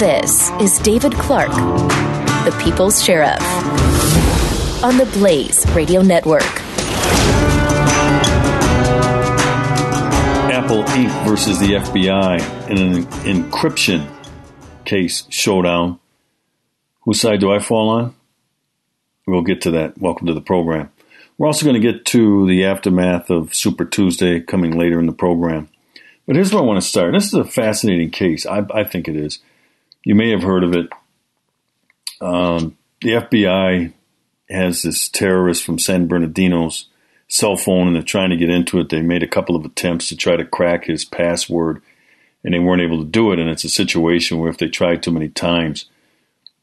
This is David Clarke, the People's Sheriff, on the Blaze Radio Network. Apple Inc. versus the FBI in an encryption case showdown. Whose side do I fall on? We'll get to that. Welcome to the program. We're also going to get to the aftermath of Super Tuesday coming later in the program. But here's where I want to start. This is a fascinating case. I, I think it is. You may have heard of it. Um, the FBI has this terrorist from San Bernardino's cell phone and they're trying to get into it. They made a couple of attempts to try to crack his password and they weren't able to do it. And it's a situation where if they try too many times,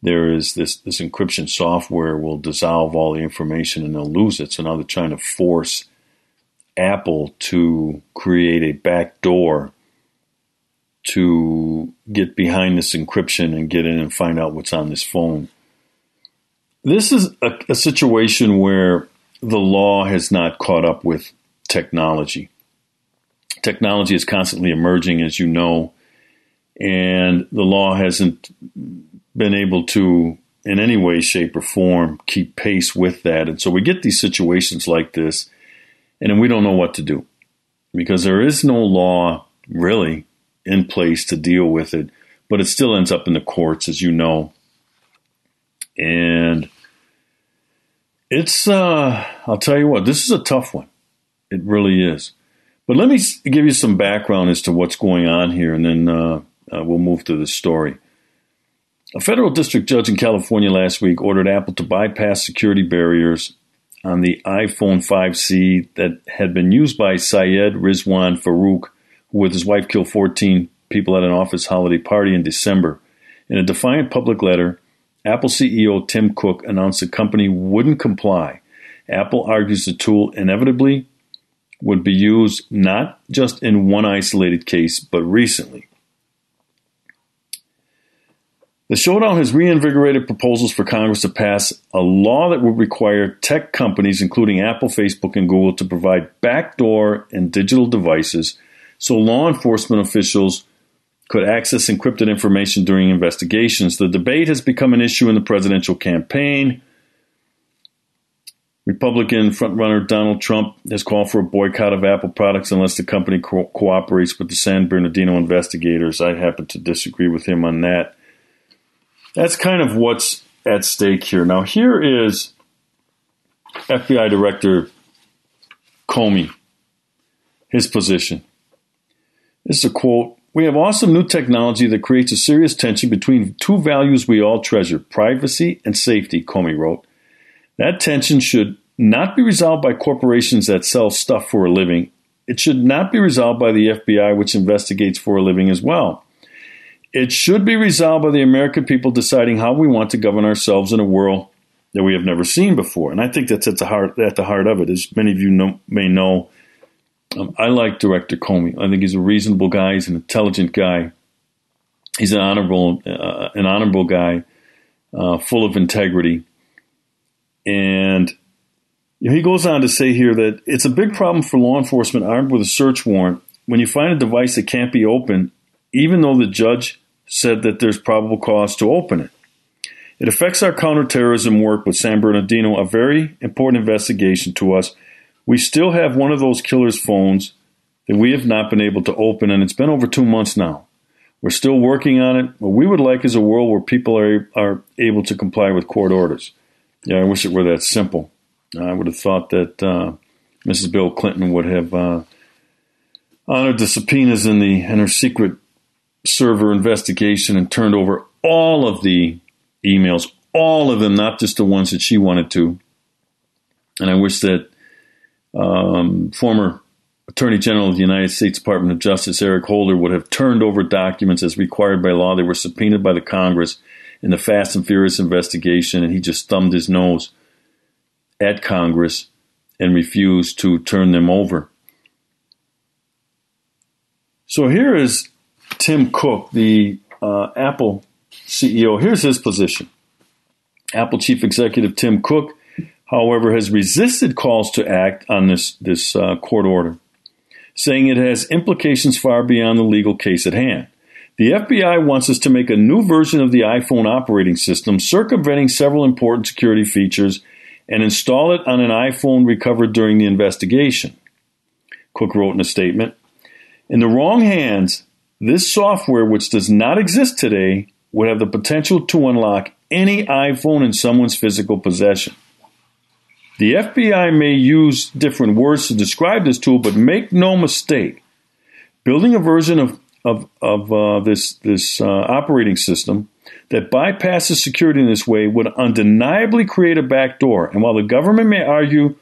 there is this, this encryption software will dissolve all the information and they'll lose it. So now they're trying to force Apple to create a back door to get behind this encryption and get in and find out what's on this phone. This is a, a situation where the law has not caught up with technology. Technology is constantly emerging, as you know, and the law hasn't been able to, in any way, shape, or form, keep pace with that. And so we get these situations like this, and then we don't know what to do because there is no law really in place to deal with it, but it still ends up in the courts, as you know. And it's, uh, I'll tell you what, this is a tough one. It really is. But let me give you some background as to what's going on here, and then uh, uh, we'll move to the story. A federal district judge in California last week ordered Apple to bypass security barriers on the iPhone 5C that had been used by Syed Rizwan Farook, who with his wife killed 14 people at an office holiday party in December. In a defiant public letter, Apple CEO Tim Cook announced the company wouldn't comply. Apple argues the tool inevitably would be used not just in one isolated case, but recently. The showdown has reinvigorated proposals for Congress to pass a law that would require tech companies, including Apple, Facebook, and Google, to provide backdoor and digital devices so law enforcement officials could access encrypted information during investigations. The debate has become an issue in the presidential campaign. Republican frontrunner Donald Trump has called for a boycott of Apple products unless the company co- cooperates with the San Bernardino investigators. I happen to disagree with him on that. That's kind of what's at stake here. Now, here is FBI Director Comey, his position. This is a quote we have awesome new technology that creates a serious tension between two values we all treasure privacy and safety, Comey wrote. That tension should not be resolved by corporations that sell stuff for a living. It should not be resolved by the FBI, which investigates for a living as well. It should be resolved by the American people deciding how we want to govern ourselves in a world that we have never seen before. And I think that's at the heart, at the heart of it. As many of you know, may know, um, I like Director Comey. I think he's a reasonable guy. He's an intelligent guy. He's an honorable, uh, an honorable guy, uh, full of integrity. And you know, he goes on to say here that it's a big problem for law enforcement armed with a search warrant when you find a device that can't be opened, even though the judge said that there's probable cause to open it. It affects our counterterrorism work with San Bernardino, a very important investigation to us we still have one of those killer's phones that we have not been able to open, and it's been over two months now. We're still working on it. What we would like is a world where people are, are able to comply with court orders. Yeah, I wish it were that simple. I would have thought that uh, Mrs. Bill Clinton would have uh, honored the subpoenas in the in her secret server investigation and turned over all of the emails, all of them, not just the ones that she wanted to. And I wish that um, former Attorney General of the United States Department of Justice Eric Holder would have turned over documents as required by law. They were subpoenaed by the Congress in the Fast and Furious investigation, and he just thumbed his nose at Congress and refused to turn them over. So here is Tim Cook, the uh, Apple CEO. Here's his position. Apple Chief Executive Tim Cook however, has resisted calls to act on this, this uh, court order, saying it has implications far beyond the legal case at hand. The FBI wants us to make a new version of the iPhone operating system, circumventing several important security features, and install it on an iPhone recovered during the investigation. Cook wrote in a statement In the wrong hands, this software, which does not exist today, would have the potential to unlock any iPhone in someone's physical possession. The FBI may use different words to describe this tool, but make no mistake, building a version of, of, of uh, this, this uh, operating system that bypasses security in this way would undeniably create a backdoor. And while the government may argue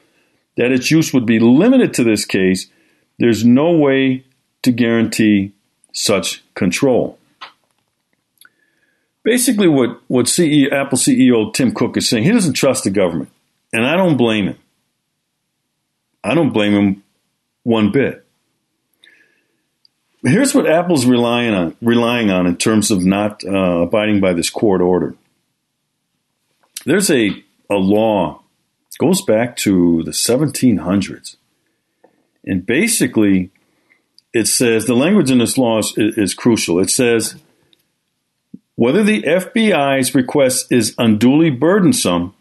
that its use would be limited to this case, there's no way to guarantee such control. Basically, what, what CEO, Apple CEO Tim Cook is saying, he doesn't trust the government. And I don't blame him. I don't blame him one bit. Here's what Apple's relying on, relying on in terms of not uh, abiding by this court order. There's a, a law goes back to the 1700s. And basically, it says the language in this law is, is crucial. It says whether the FBI's request is unduly burdensome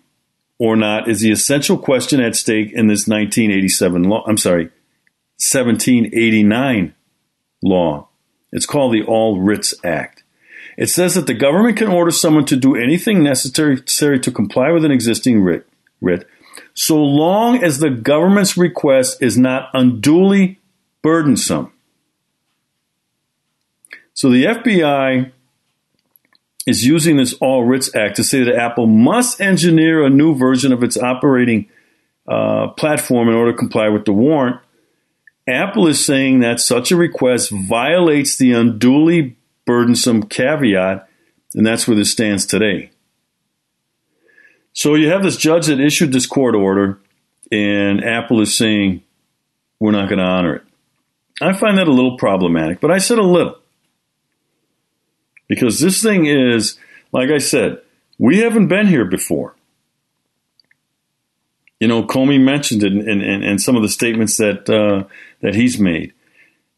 or not is the essential question at stake in this 1987 law. I'm sorry, 1789 law. It's called the All Writs Act. It says that the government can order someone to do anything necessary to comply with an existing writ, writ so long as the government's request is not unduly burdensome. So the FBI is using this All Writs Act to say that Apple must engineer a new version of its operating uh, platform in order to comply with the warrant. Apple is saying that such a request violates the unduly burdensome caveat, and that's where this stands today. So you have this judge that issued this court order, and Apple is saying, we're not going to honor it. I find that a little problematic, but I said a little. Because this thing is, like I said, we haven't been here before. You know, Comey mentioned it in, in, in some of the statements that uh, that he's made,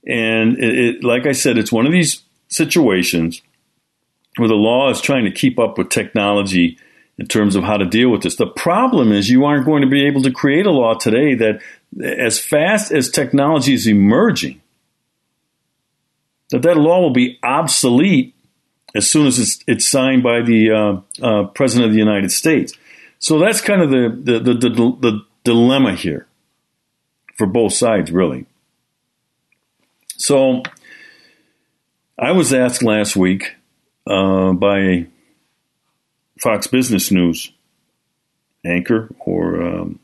and it, it, like I said, it's one of these situations where the law is trying to keep up with technology in terms of how to deal with this. The problem is you aren't going to be able to create a law today that, as fast as technology is emerging, that that law will be obsolete as soon as it's, it's signed by the uh, uh, President of the United States. So that's kind of the, the, the, the, the dilemma here for both sides, really. So I was asked last week uh, by Fox Business News anchor or um,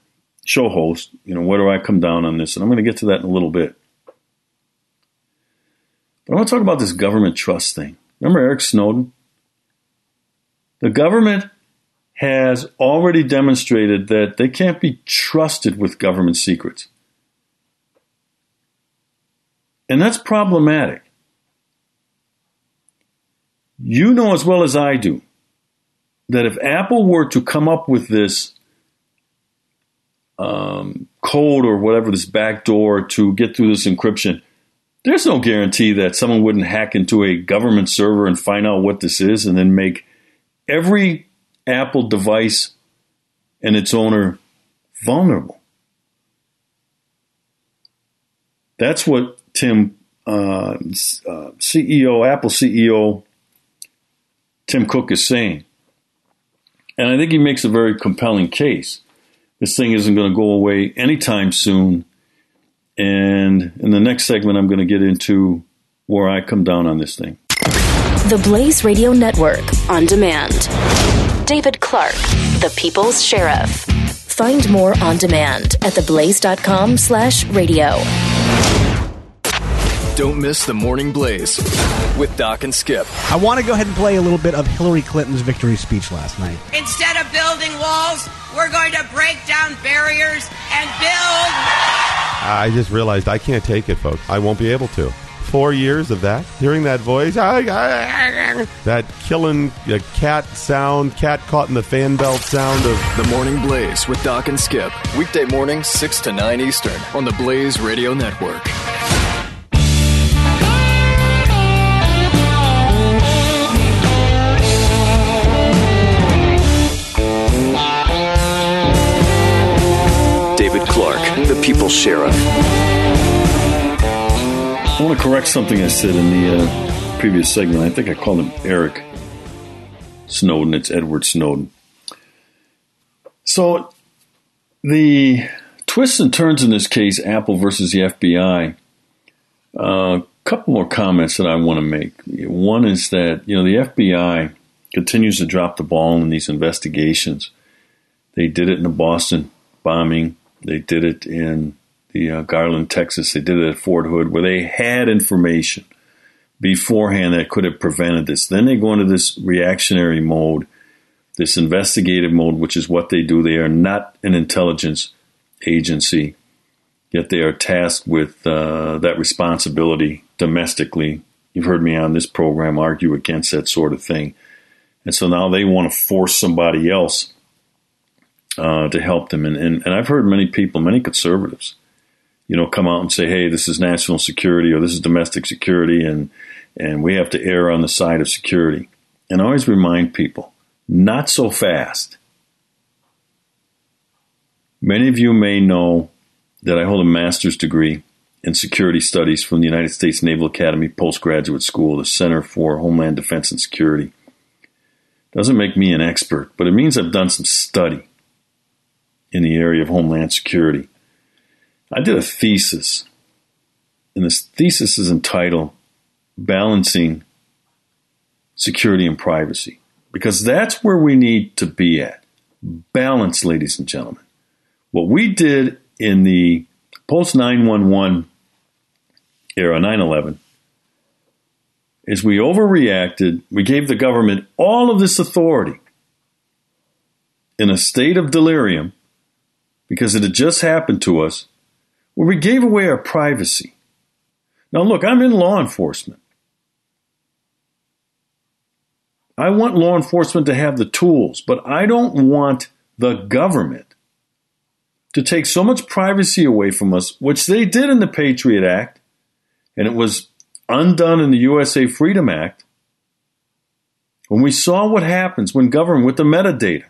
show host, you know, where do I come down on this? And I'm going to get to that in a little bit. But I want to talk about this government trust thing. Remember Eric Snowden? The government has already demonstrated that they can't be trusted with government secrets. And that's problematic. You know as well as I do that if Apple were to come up with this um, code or whatever, this backdoor to get through this encryption, there's no guarantee that someone wouldn't hack into a government server and find out what this is and then make every Apple device and its owner vulnerable. That's what Tim, uh, uh, CEO, Apple CEO Tim Cook is saying. And I think he makes a very compelling case. This thing isn't going to go away anytime soon. And in the next segment, I'm going to get into where I come down on this thing. The Blaze Radio Network on demand. David Clarke, the People's Sheriff. Find more on demand at theblaze.com slash radio. Don't miss the Morning Blaze with Doc and Skip. I want to go ahead and play a little bit of Hillary Clinton's victory speech last night. Instead of building walls, we're going to break down barriers and build. I just realized I can't take it, folks. I won't be able to. Four years of that, hearing that voice, that killing uh, cat sound, cat caught in the fan belt sound of The Morning Blaze with Doc and Skip. Weekday mornings, 6 to 9 Eastern on the Blaze Radio Network. Sheriff. I want to correct something I said in the uh, previous segment. I think I called him Eric Snowden. It's Edward Snowden. So the twists and turns in this case, Apple versus the FBI. A uh, couple more comments that I want to make. One is that you know the FBI continues to drop the ball in these investigations. They did it in the Boston bombing. They did it in the uh, Garland, Texas. They did it at Fort Hood, where they had information beforehand that could have prevented this. Then they go into this reactionary mode, this investigative mode, which is what they do. They are not an intelligence agency, yet they are tasked with uh, that responsibility domestically. You've heard me on this program argue against that sort of thing. And so now they want to force somebody else uh, to help them. And, and, and I've heard many people, many conservatives, you know, come out and say, "Hey, this is national security or this is domestic security," and and we have to err on the side of security. And I always remind people, not so fast. Many of you may know that I hold a master's degree in security studies from the United States Naval Academy Postgraduate School, the Center for Homeland Defense and Security. Doesn't make me an expert, but it means I've done some study in the area of Homeland Security. I did a thesis, and this thesis is entitled Balancing Security and Privacy, because that's where we need to be at. Balance, ladies and gentlemen. What we did in the post 911 era, 9 11, is we overreacted. We gave the government all of this authority in a state of delirium because it had just happened to us where we gave away our privacy. Now, look, I'm in law enforcement. I want law enforcement to have the tools, but I don't want the government to take so much privacy away from us, which they did in the Patriot Act, and it was undone in the USA Freedom Act. When we saw what happens when government, with the metadata,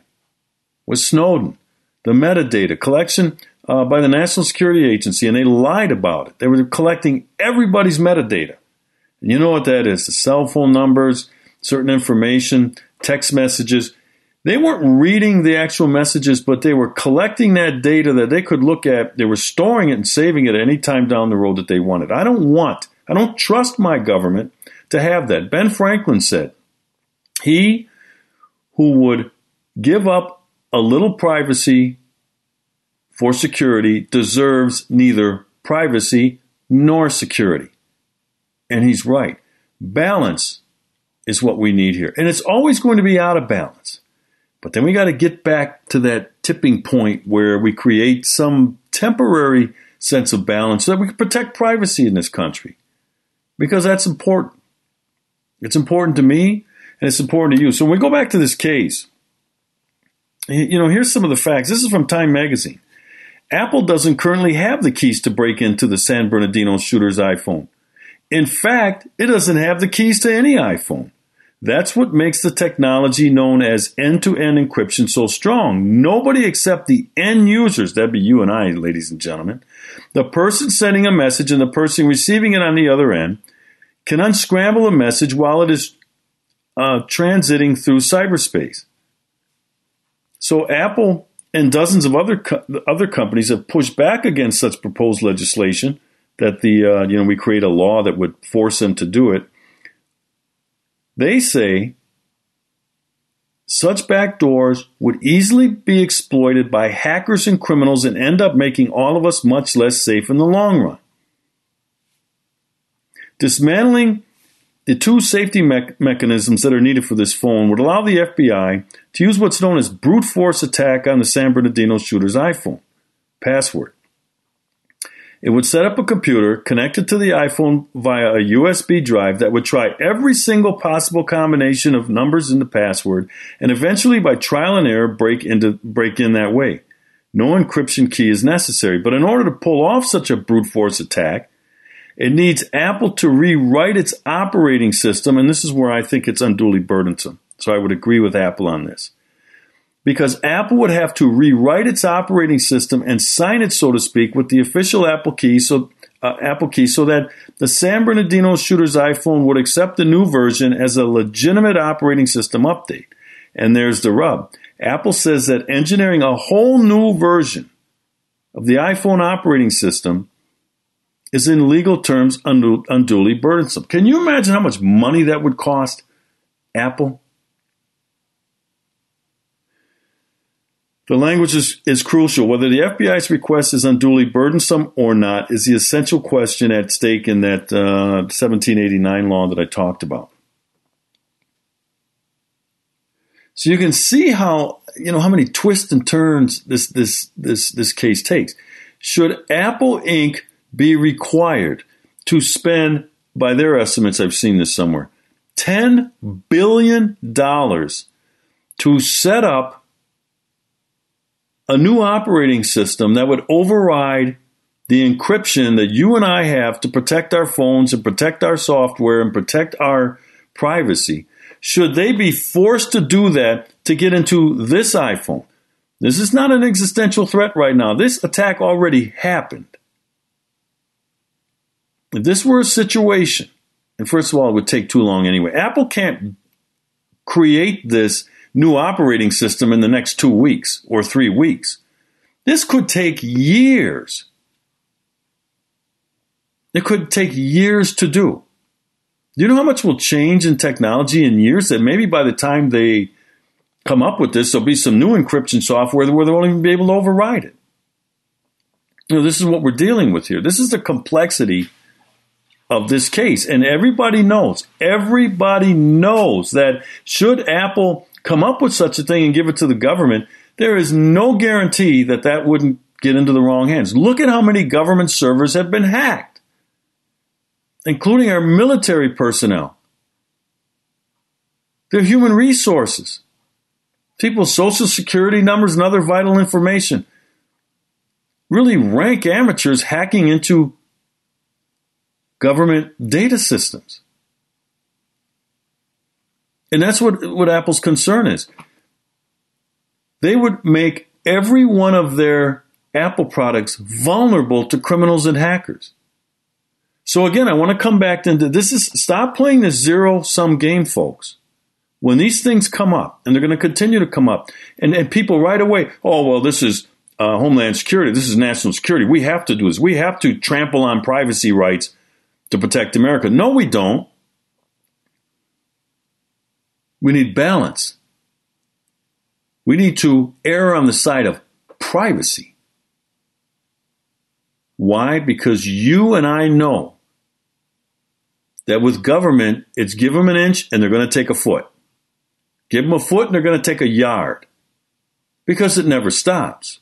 with Snowden, the metadata collection uh, by the National Security Agency, and they lied about it. They were collecting everybody's metadata. And you know what that is the cell phone numbers, certain information, text messages. They weren't reading the actual messages, but they were collecting that data that they could look at. They were storing it and saving it any time down the road that they wanted. I don't want, I don't trust my government to have that. Ben Franklin said, He who would give up a little privacy for security deserves neither privacy nor security. And he's right. Balance is what we need here. And it's always going to be out of balance. But then we got to get back to that tipping point where we create some temporary sense of balance so that we can protect privacy in this country. Because that's important. It's important to me and it's important to you. So when we go back to this case, you know, here's some of the facts. This is from Time Magazine. Apple doesn't currently have the keys to break into the San Bernardino shooter's iPhone. In fact, it doesn't have the keys to any iPhone. That's what makes the technology known as end to end encryption so strong. Nobody except the end users, that'd be you and I, ladies and gentlemen, the person sending a message and the person receiving it on the other end, can unscramble a message while it is uh, transiting through cyberspace. So Apple and dozens of other co- other companies have pushed back against such proposed legislation that the uh, you know we create a law that would force them to do it. They say such backdoors would easily be exploited by hackers and criminals and end up making all of us much less safe in the long run. Dismantling the two safety me- mechanisms that are needed for this phone would allow the FBI to use what's known as brute force attack on the San Bernardino shooter's iPhone password. It would set up a computer connected to the iPhone via a USB drive that would try every single possible combination of numbers in the password and eventually by trial and error break into break in that way. No encryption key is necessary, but in order to pull off such a brute force attack, it needs Apple to rewrite its operating system, and this is where I think it's unduly burdensome. So I would agree with Apple on this. because Apple would have to rewrite its operating system and sign it, so to speak, with the official Apple key, so uh, Apple key, so that the San Bernardino shooter's iPhone would accept the new version as a legitimate operating system update. And there's the rub. Apple says that engineering a whole new version of the iPhone operating system is in legal terms unduly burdensome. Can you imagine how much money that would cost Apple? The language is, is crucial. Whether the FBI's request is unduly burdensome or not is the essential question at stake in that uh, 1789 law that I talked about. So you can see how you know how many twists and turns this this this this case takes. Should Apple Inc. be required to spend, by their estimates, I've seen this somewhere, ten billion dollars to set up a new operating system that would override the encryption that you and I have to protect our phones and protect our software and protect our privacy should they be forced to do that to get into this iPhone? This is not an existential threat right now. This attack already happened. If this were a situation, and first of all, it would take too long anyway. Apple can't create this new operating system in the next two weeks or three weeks. This could take years. It could take years to do. Do you know how much will change in technology in years that maybe by the time they come up with this, there'll be some new encryption software where they won't even be able to override it? You know, this is what we're dealing with here. This is the complexity of this case. And everybody knows, everybody knows that should Apple come up with such a thing and give it to the government, there is no guarantee that that wouldn't get into the wrong hands. Look at how many government servers have been hacked including our military personnel, their human resources, people's social security numbers, and other vital information. Really rank amateurs hacking into government data systems. And that's what, what Apple's concern is. They would make every one of their Apple products vulnerable to criminals and hackers. So again, I want to come back into this is stop playing this zero sum game, folks. When these things come up, and they're going to continue to come up, and, and people right away, oh well, this is uh, Homeland Security, this is national security. We have to do this. We have to trample on privacy rights to protect America. No, we don't. We need balance. We need to err on the side of privacy. Why? Because you and I know that with government, it's give them an inch and they're going to take a foot. Give them a foot and they're going to take a yard because it never stops.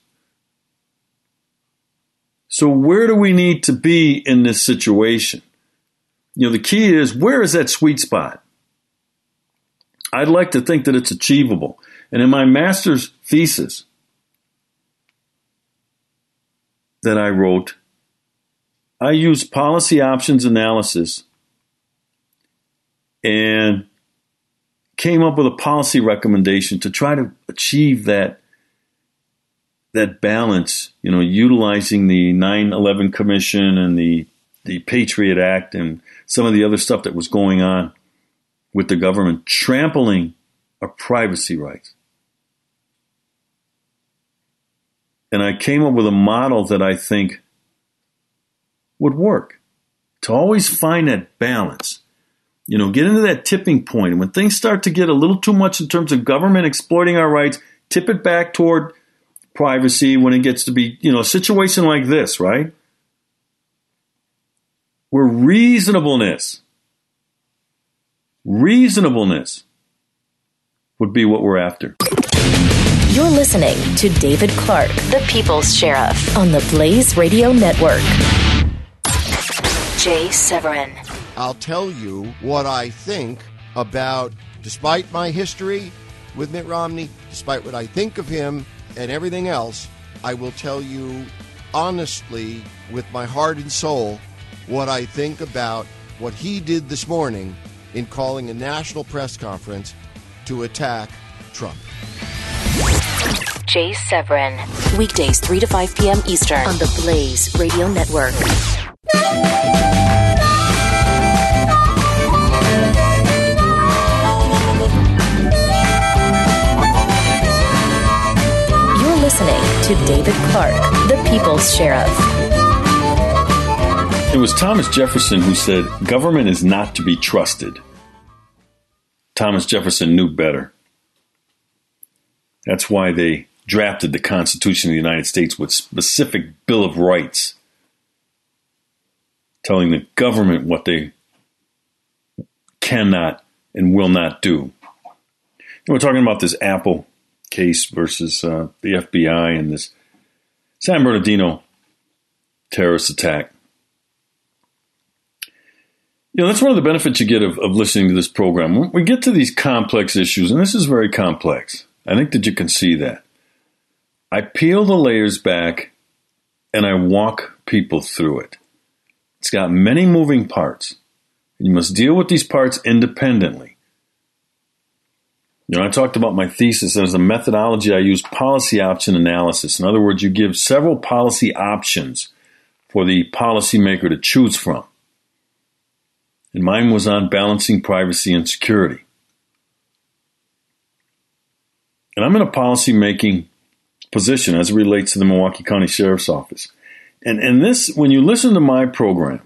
So, where do we need to be in this situation? You know, the key is where is that sweet spot? I'd like to think that it's achievable. And in my master's thesis that I wrote, I used policy options analysis and came up with a policy recommendation to try to achieve that that balance, you know, utilizing the 9/11 Commission and the the Patriot Act and some of the other stuff that was going on with the government trampling our privacy rights. And I came up with a model that I think would work to always find that balance you know, get into that tipping point. When things start to get a little too much in terms of government exploiting our rights, tip it back toward privacy when it gets to be, you know, a situation like this, right? Where reasonableness, reasonableness would be what we're after. You're listening to David Clarke, the People's Sheriff, on the Blaze Radio Network. Jay Severin. I'll tell you what I think about, despite my history with Mitt Romney, despite what I think of him and everything else, I will tell you honestly, with my heart and soul, what I think about what he did this morning in calling a national press conference to attack Trump. Jay Severin. Weekdays 3 to 5 p.m. Eastern on the Blaze Radio Network. You're listening to David Clarke, the People's Sheriff. It was Thomas Jefferson who said, Government is not to be trusted. Thomas Jefferson knew better. That's why they drafted the Constitution of the United States with specific Bill of Rights, telling the government what they cannot and will not do. And we're talking about this Apple case versus uh, the FBI and this San Bernardino terrorist attack. Know, that's one of the benefits you get of, of listening to this program. When we get to these complex issues, and this is very complex, I think that you can see that. I peel the layers back and I walk people through it. It's got many moving parts. You must deal with these parts independently. You know, I talked about my thesis as a methodology I use policy option analysis. In other words, you give several policy options for the policymaker to choose from and mine was on balancing privacy and security. And I'm in a policy making position as it relates to the Milwaukee County Sheriff's Office. And, and this, when you listen to my program,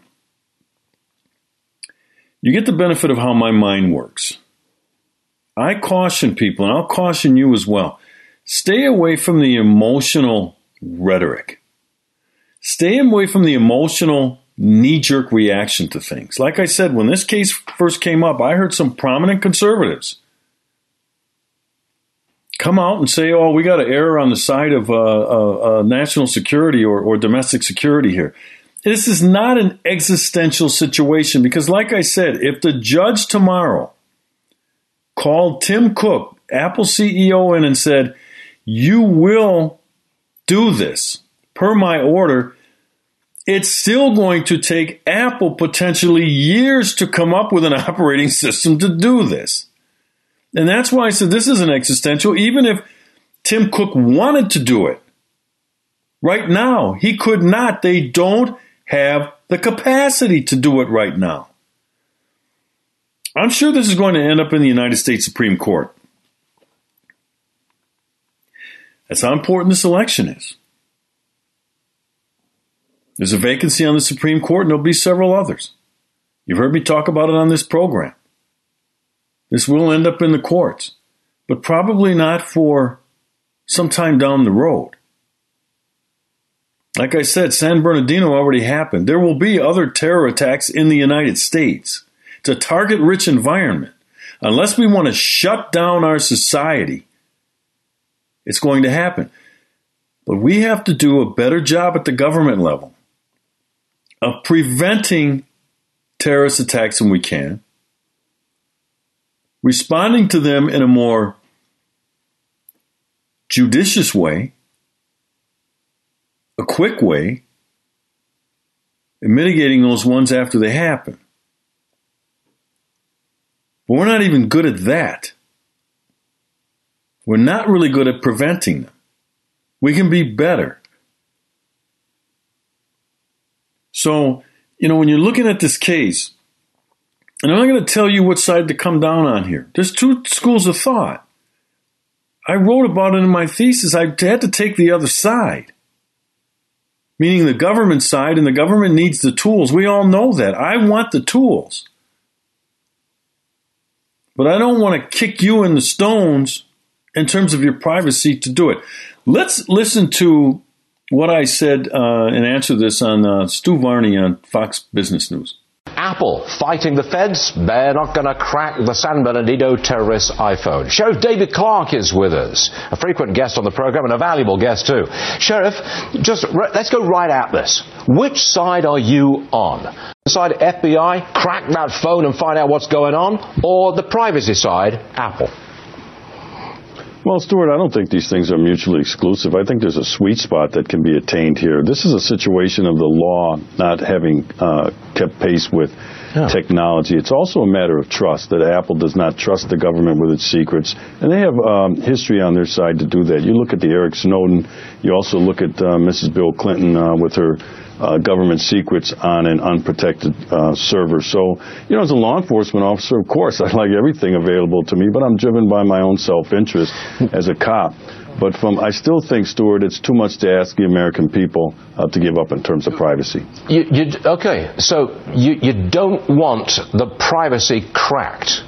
you get the benefit of how my mind works. I caution people, and I'll caution you as well stay away from the emotional rhetoric. Stay away from the emotional knee jerk reaction to things. Like I said, when this case first came up, I heard some prominent conservatives come out and say, oh, we got to err on the side of uh, uh, uh, national security or, or domestic security here. This is not an existential situation because, like I said, if the judge tomorrow called Tim Cook, Apple CEO, in and said, you will do this per my order, it's still going to take Apple potentially years to come up with an operating system to do this. And that's why I said this isn't existential. Even if Tim Cook wanted to do it right now, he could not. They don't have the capacity to do it right now. I'm sure this is going to end up in the United States Supreme Court. That's how important this election is. There's a vacancy on the Supreme Court, and there'll be several others. You've heard me talk about it on this program. This will end up in the courts, but probably not for some time down the road. Like I said, San Bernardino already happened. There will be other terror attacks in the United States. It's a target rich environment. Unless we want to shut down our society, it's going to happen. But we have to do a better job at the government level of preventing terrorist attacks when we can, responding to them in a more judicious way, a quick way, and mitigating those ones after they happen. But we're not even good at that. We're not really good at preventing them. We can be better. So, you know, when you're looking at this case, and I'm not going to tell you what side to come down on here. There's two schools of thought. I wrote about it in my thesis. I had to take the other side, meaning the government side, and the government needs the tools. We all know that. I want the tools. But I don't want to kick you in the stones in terms of your privacy to do it. Let's listen to what I said uh, in answer to this on uh, Stu Varney on Fox Business News. Apple fighting the feds. They're not going to crack the San Bernardino terrorist iPhone. Sheriff David Clarke is with us, a frequent guest on the program and a valuable guest too. Sheriff, just let's go right at this. Which side are you on? The side FBI, crack that phone and find out what's going on, or the privacy side, Apple? Well, Stuart, I don't think these things are mutually exclusive. I think there's a sweet spot that can be attained here. This is a situation of the law not having uh, kept pace with yeah. technology. It's also a matter of trust that Apple does not trust the government with its secrets, and they have um, history on their side to do that. You look at the Eric Snowden. You also look at uh, Mrs. Bill Clinton uh, with her uh, government secrets on an unprotected uh, server. So, you know, as a law enforcement officer, of course, I like everything available to me, but I'm driven by my own self-interest as a cop. But from, I still think, Stuart, it's too much to ask the American people uh, to give up in terms of privacy. You, you, okay, so you, you don't want the privacy cracked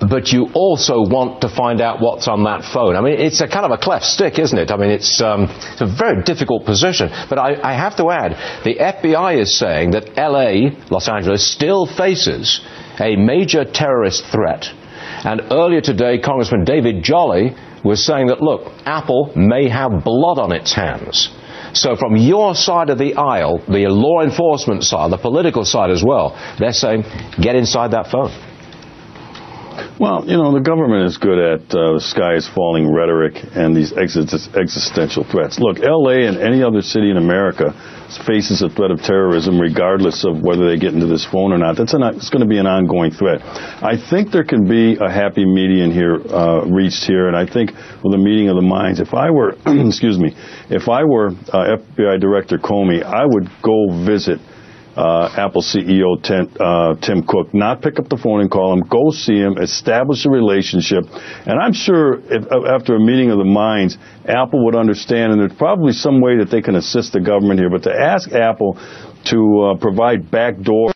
but you also want to find out what's on that phone. I mean, it's a kind of a cleft stick, isn't it? I mean, it's, um, it's a very difficult position. But I, I have to add, the FBI is saying that LA, Los Angeles, still faces a major terrorist threat. And earlier today, Congressman David Jolly was saying that, look, Apple may have blood on its hands. So from your side of the aisle, the law enforcement side, the political side as well, they're saying, get inside that phone. Well, you know, the government is good at uh, the sky is falling rhetoric and these existential threats. Look, L.A. and any other city in America faces a threat of terrorism regardless of whether they get into this phone or not. That's an, it's going to be an ongoing threat. I think there can be a happy median here uh, reached here, and I think with a meeting of the minds, if I were, excuse me, if I were uh, FBI Director Comey, I would go visit – uh, Apple CEO Tim, uh, Tim Cook, not pick up the phone and call him, go see him, establish a relationship. And I'm sure if, after a meeting of the minds, Apple would understand, and there's probably some way that they can assist the government here. But to ask Apple to uh, provide backdoor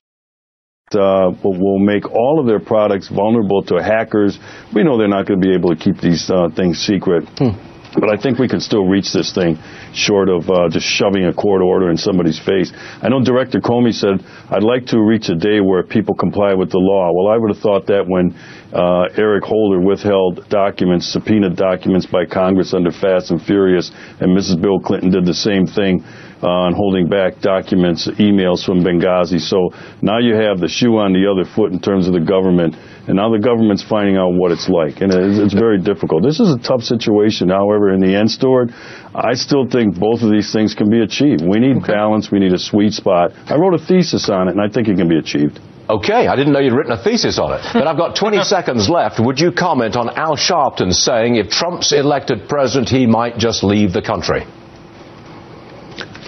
uh, will make all of their products vulnerable to hackers. We know they're not going to be able to keep these uh, things secret. Hmm. But I think we can still reach this thing short of uh, just shoving a court order in somebody's face. I know Director Comey said, I'd like to reach a day where people comply with the law. Well, I would have thought that when uh, Eric Holder withheld documents, subpoenaed documents by Congress under Fast and Furious, and Mrs. Bill Clinton did the same thing Uh, on holding back documents, emails from Benghazi. So now you have the shoe on the other foot in terms of the government and now the government's finding out what it's like, and it's, it's very difficult. This is a tough situation. However, in the end, Stuart, I still think both of these things can be achieved. We need okay. balance. We need a sweet spot. I wrote a thesis on it, and I think it can be achieved. Okay, I didn't know you'd written a thesis on it. But I've got 20 seconds left. Would you comment on Al Sharpton saying if Trump's elected president, he might just leave the country?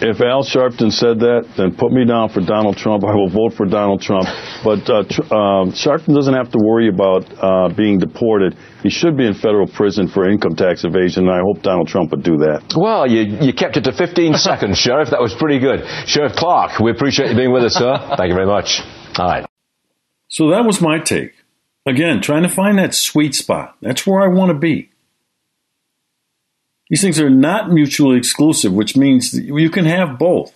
If Al Sharpton said that, then put me down for Donald Trump. I will vote for Donald Trump. But uh, uh, Sharpton doesn't have to worry about uh, being deported. He should be in federal prison for income tax evasion, and I hope Donald Trump would do that. Well, you, you kept it to 15 seconds, Sheriff. That was pretty good. Sheriff Clarke, we appreciate you being with us, sir. Thank you very much. All right. So that was my take. Again, trying to find that sweet spot. That's where I want to be. These things are not mutually exclusive, which means you can have both.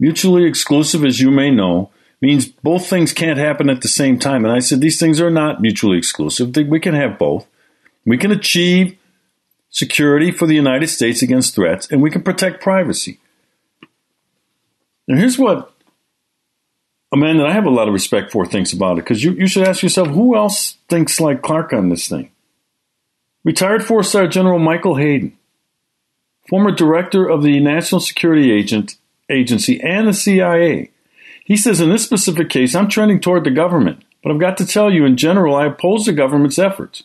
Mutually exclusive, as you may know, means both things can't happen at the same time. And I said these things are not mutually exclusive. We can have both. We can achieve security for the United States against threats, and we can protect privacy. And here's what a man that I have a lot of respect for thinks about it, because you, you should ask yourself who else thinks like Clarke on this thing? Retired four star General Michael Hayden former director of the National Security Agent, Agency and the CIA. He says, in this specific case, I'm trending toward the government, but I've got to tell you, in general, I oppose the government's efforts.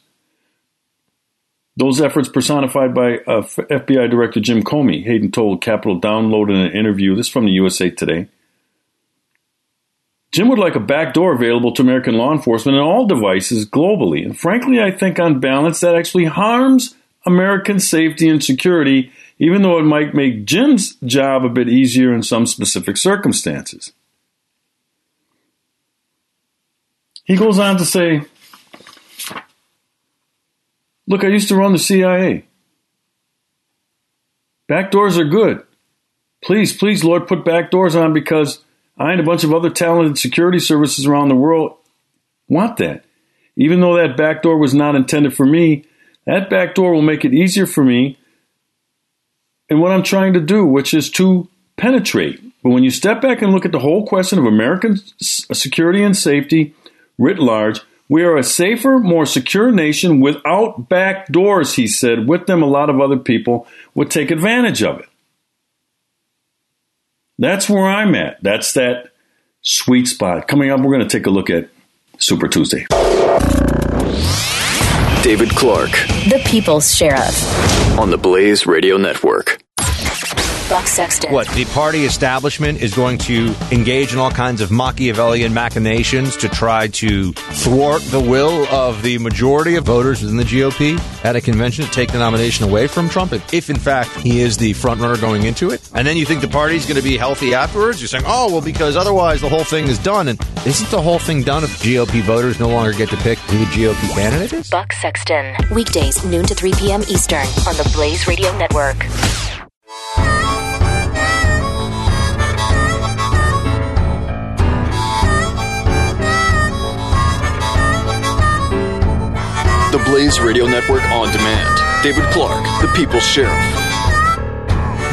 Those efforts personified by uh, FBI Director Jim Comey, Hayden told Capitol Download in an interview. This from the USA Today. Jim would like a backdoor available to American law enforcement in all devices globally. And frankly, I think on balance that actually harms American safety and security even though it might make Jim's job a bit easier in some specific circumstances. He goes on to say, Look, I used to run the CIA. Back doors are good. Please, please, Lord, put back doors on because I and a bunch of other talented security services around the world want that. Even though that back door was not intended for me, that back door will make it easier for me and what I'm trying to do, which is to penetrate. But when you step back and look at the whole question of American security and safety writ large, we are a safer, more secure nation without back doors, he said. With them, a lot of other people would take advantage of it. That's where I'm at. That's that sweet spot. Coming up, we're going to take a look at Super Tuesday. David Clarke The People's Sheriff. on the Blaze Radio Network. Buck Sexton. What, the party establishment is going to engage in all kinds of Machiavellian machinations to try to thwart the will of the majority of voters within the GOP at a convention to take the nomination away from Trump, if, in fact he is the front runner going into it? And then you think the party's going to be healthy afterwards? You're saying, oh, well, because otherwise the whole thing is done. And isn't the whole thing done if GOP voters no longer get to pick who the GOP candidate is? Buck Sexton. Weekdays, noon to 3 p.m. Eastern on the Blaze Radio Network. The Blaze Radio Network on demand. David Clarke, the People's Sheriff.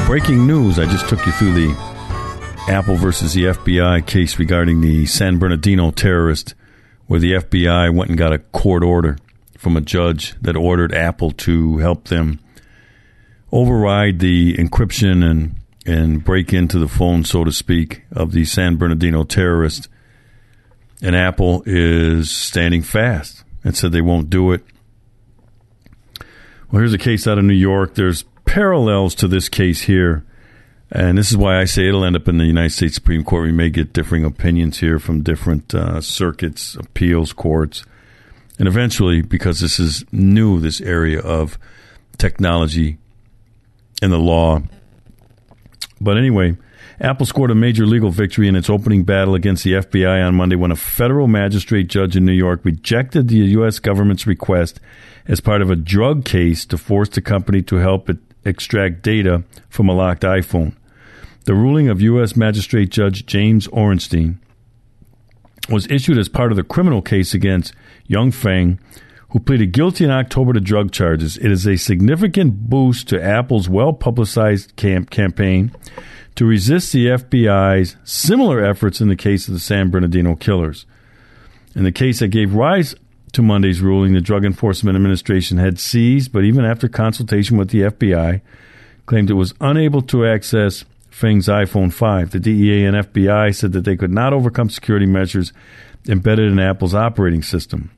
Breaking news. I just took you through the Apple versus the FBI case regarding the San Bernardino terrorist, where the FBI went and got a court order from a judge that ordered Apple to help them override the encryption and and break into the phone, so to speak, of the San Bernardino terrorist. And Apple is standing fast and said they won't do it. Well, here's a case out of New York. There's parallels to this case here. And this is why I say it'll end up in the United States Supreme Court. We may get differing opinions here from different uh, circuits, appeals courts. And eventually, because this is new, this area of technology and the law. But anyway, Apple scored a major legal victory in its opening battle against the FBI on Monday when a federal magistrate judge in New York rejected the U.S. government's request as part of a drug case to force the company to help it extract data from a locked iPhone. The ruling of U.S. Magistrate Judge James Orenstein was issued as part of the criminal case against Young Feng, who pleaded guilty in October to drug charges. It is a significant boost to Apple's well publicized camp campaign to resist the FBI's similar efforts in the case of the San Bernardino killers. In the case that gave rise to Monday's ruling, the Drug Enforcement Administration had seized, but even after consultation with the FBI, claimed it was unable to access Feng's iPhone 5. The DEA and FBI said that they could not overcome security measures embedded in Apple's operating system.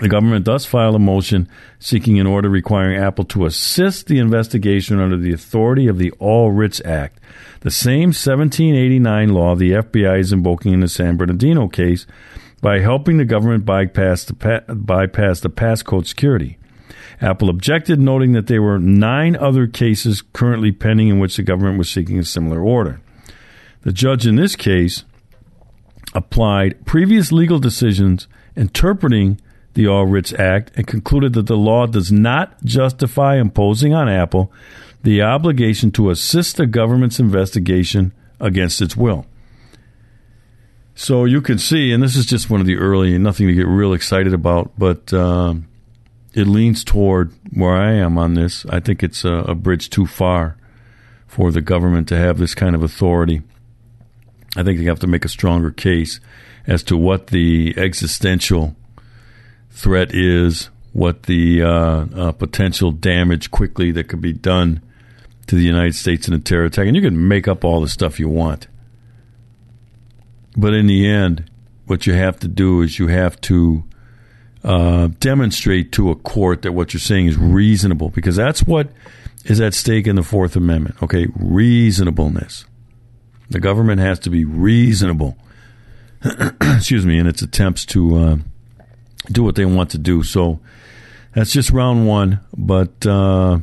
The government thus filed a motion seeking an order requiring Apple to assist the investigation under the authority of the All Writs Act, the same 1789 law the FBI is invoking in the San Bernardino case, by helping the government bypass the, pa- bypass the passcode security. Apple objected, noting that there were nine other cases currently pending in which the government was seeking a similar order. The judge in this case applied previous legal decisions interpreting the All Writs Act and concluded that the law does not justify imposing on Apple the obligation to assist the government's investigation against its will. So you can see, and this is just one of the early, nothing to get real excited about, but um, it leans toward where I am on this. I think it's a, a bridge too far for the government to have this kind of authority. I think they have to make a stronger case as to what the existential threat is, what the uh, uh, potential damage quickly that could be done to the United States in a terror attack. And you can make up all the stuff you want. But in the end, what you have to do is you have to uh, demonstrate to a court that what you're saying is reasonable, because that's what is at stake in the Fourth Amendment. Okay, reasonableness. The government has to be reasonable. excuse me, in its attempts to uh, do what they want to do. So that's just round one, but uh,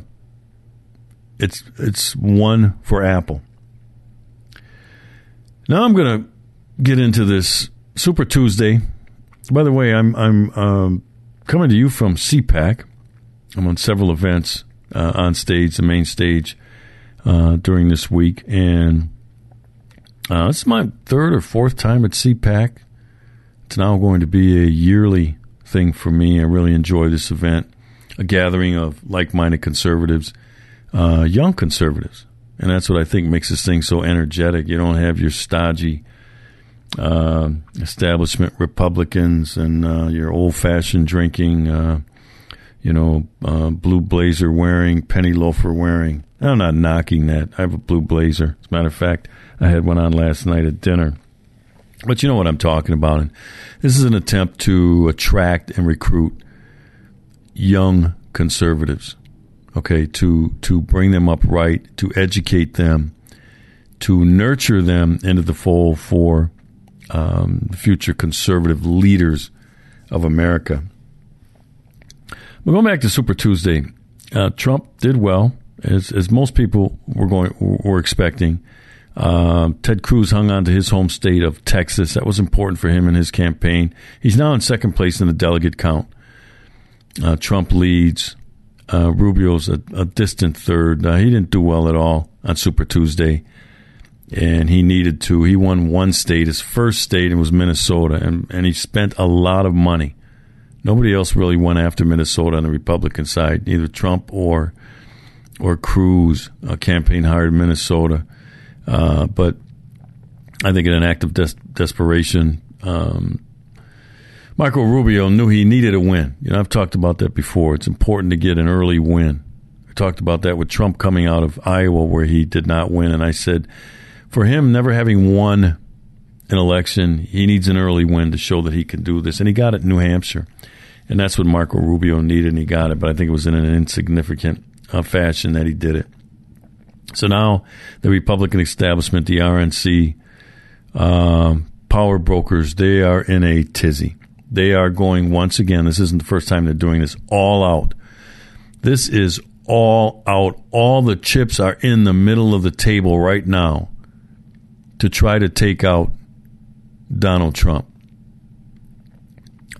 it's it's one for Apple. Now I'm to get into this Super Tuesday. By the way, I'm I'm um, coming to you from CPAC. I'm on several events uh, on stage, the main stage, uh, during this week, and uh, this is my third or fourth time at CPAC. It's now going to be a yearly thing for me. I really enjoy this event, a gathering of like-minded conservatives, uh, young conservatives, and that's what I think makes this thing so energetic. You don't have your stodgy uh, establishment Republicans and uh, your old-fashioned drinking, uh, you know, uh, blue blazer wearing, penny loafer wearing. I'm not knocking that. I have a blue blazer. As a matter of fact, I had one on last night at dinner. But you know what I'm talking about. And this is an attempt to attract and recruit young conservatives. Okay, to to bring them up right, to educate them, to nurture them into the fold for um, future conservative leaders of America. But going back to Super Tuesday, uh, Trump did well, as, as most people were going were expecting. Uh, Ted Cruz hung on to his home state of Texas. That was important for him in his campaign. He's now in second place in the delegate count. Uh, Trump leads. Uh, Rubio's a, a, distant third. Uh, he didn't do well at all on Super Tuesday, and he needed to. He won one state, his first state, and was Minnesota, and, and he spent a lot of money. Nobody else really went after Minnesota on the Republican side, neither Trump or or Cruz. A campaign hired Minnesota. Uh, but I think in an act of des- desperation, um, Marco Rubio knew he needed a win. You know, I've talked about that before. It's important to get an early win. I talked about that with Trump coming out of Iowa, where he did not win, and I said, for him, never having won an election, he needs an early win to show that he can do this, and he got it in New Hampshire, and that's what Marco Rubio needed, and he got it. But I think it was in an insignificant uh, fashion that he did it. So now the Republican establishment, the RNC, um, power brokers, they are in a tizzy. They are going once again. This isn't the first time they're doing this. All out. This is all out. All the chips are in the middle of the table right now to try to take out Donald Trump.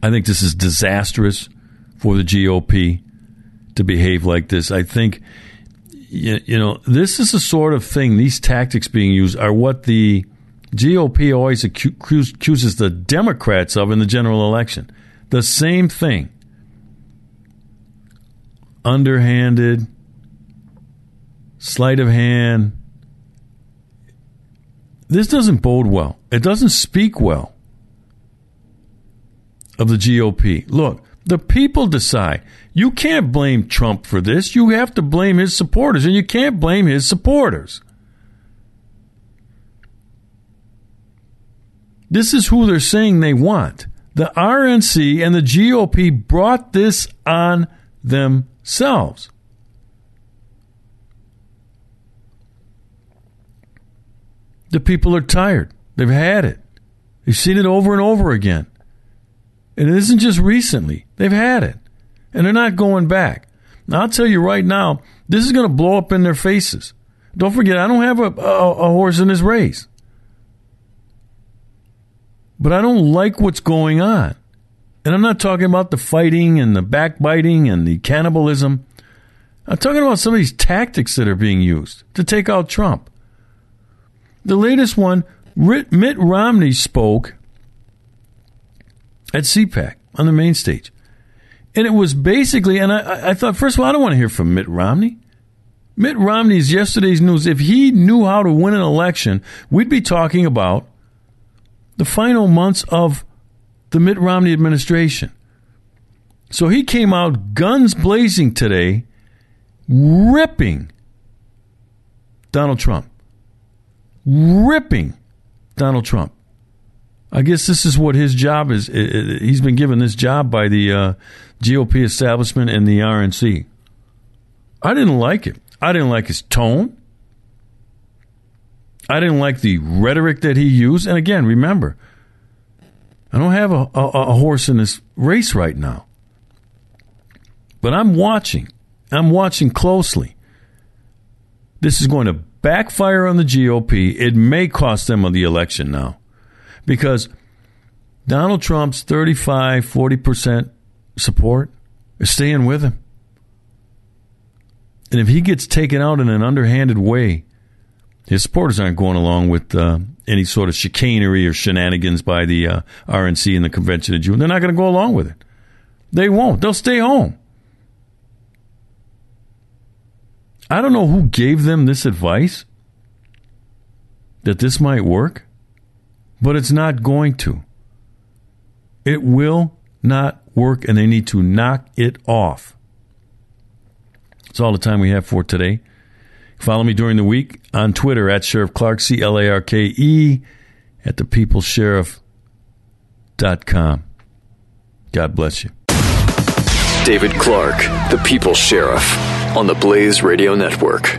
I think this is disastrous for the GOP to behave like this. I think you, you know, this is the sort of thing, these tactics being used are what the GOP always accuse, accuses the Democrats of in the general election. The same thing. Underhanded, sleight of hand. This doesn't bode well. It doesn't speak well of the GOP. Look, the people decide. You can't blame Trump for this. You have to blame his supporters, and you can't blame his supporters. This is who they're saying they want. The RNC and the GOP brought this on themselves. The people are tired. They've had it. They've seen it over and over again. And it isn't just recently. They've had it. And they're not going back. Now, I'll tell you right now, this is going to blow up in their faces. Don't forget, I don't have a, a, a horse in this race. But I don't like what's going on. And I'm not talking about the fighting and the backbiting and the cannibalism. I'm talking about some of these tactics that are being used to take out Trump. The latest one, Mitt Romney spoke at CPAC on the main stage. And it was basically, and I, I thought, first of all, I don't want to hear from Mitt Romney. Mitt Romney's yesterday's news. If he knew how to win an election, we'd be talking about the final months of the Mitt Romney administration. So he came out guns blazing today, ripping Donald Trump. Ripping Donald Trump. I guess this is what his job is. He's been given this job by the uh, GOP establishment and the RNC. I didn't like it. I didn't like his tone. I didn't like the rhetoric that he used. And again, remember, I don't have a, a, a horse in this race right now. But I'm watching. I'm watching closely. This is going to backfire on the GOP. It may cost them the election now because Donald Trump's 35, 40% support is staying with him. And if he gets taken out in an underhanded way, his supporters aren't going along with uh, any sort of chicanery or shenanigans by the uh, RNC and the Convention of June. They're not going to go along with it. They won't. They'll stay home. I don't know who gave them this advice that this might work but it's not going to. It will not work, and they need to knock it off. That's all the time we have for today. Follow me during the week on Twitter at Sheriff Clarke, C L A R K E. at thepeoplesheriff.com. God bless you. David Clarke, the People's Sheriff, on the Blaze Radio Network.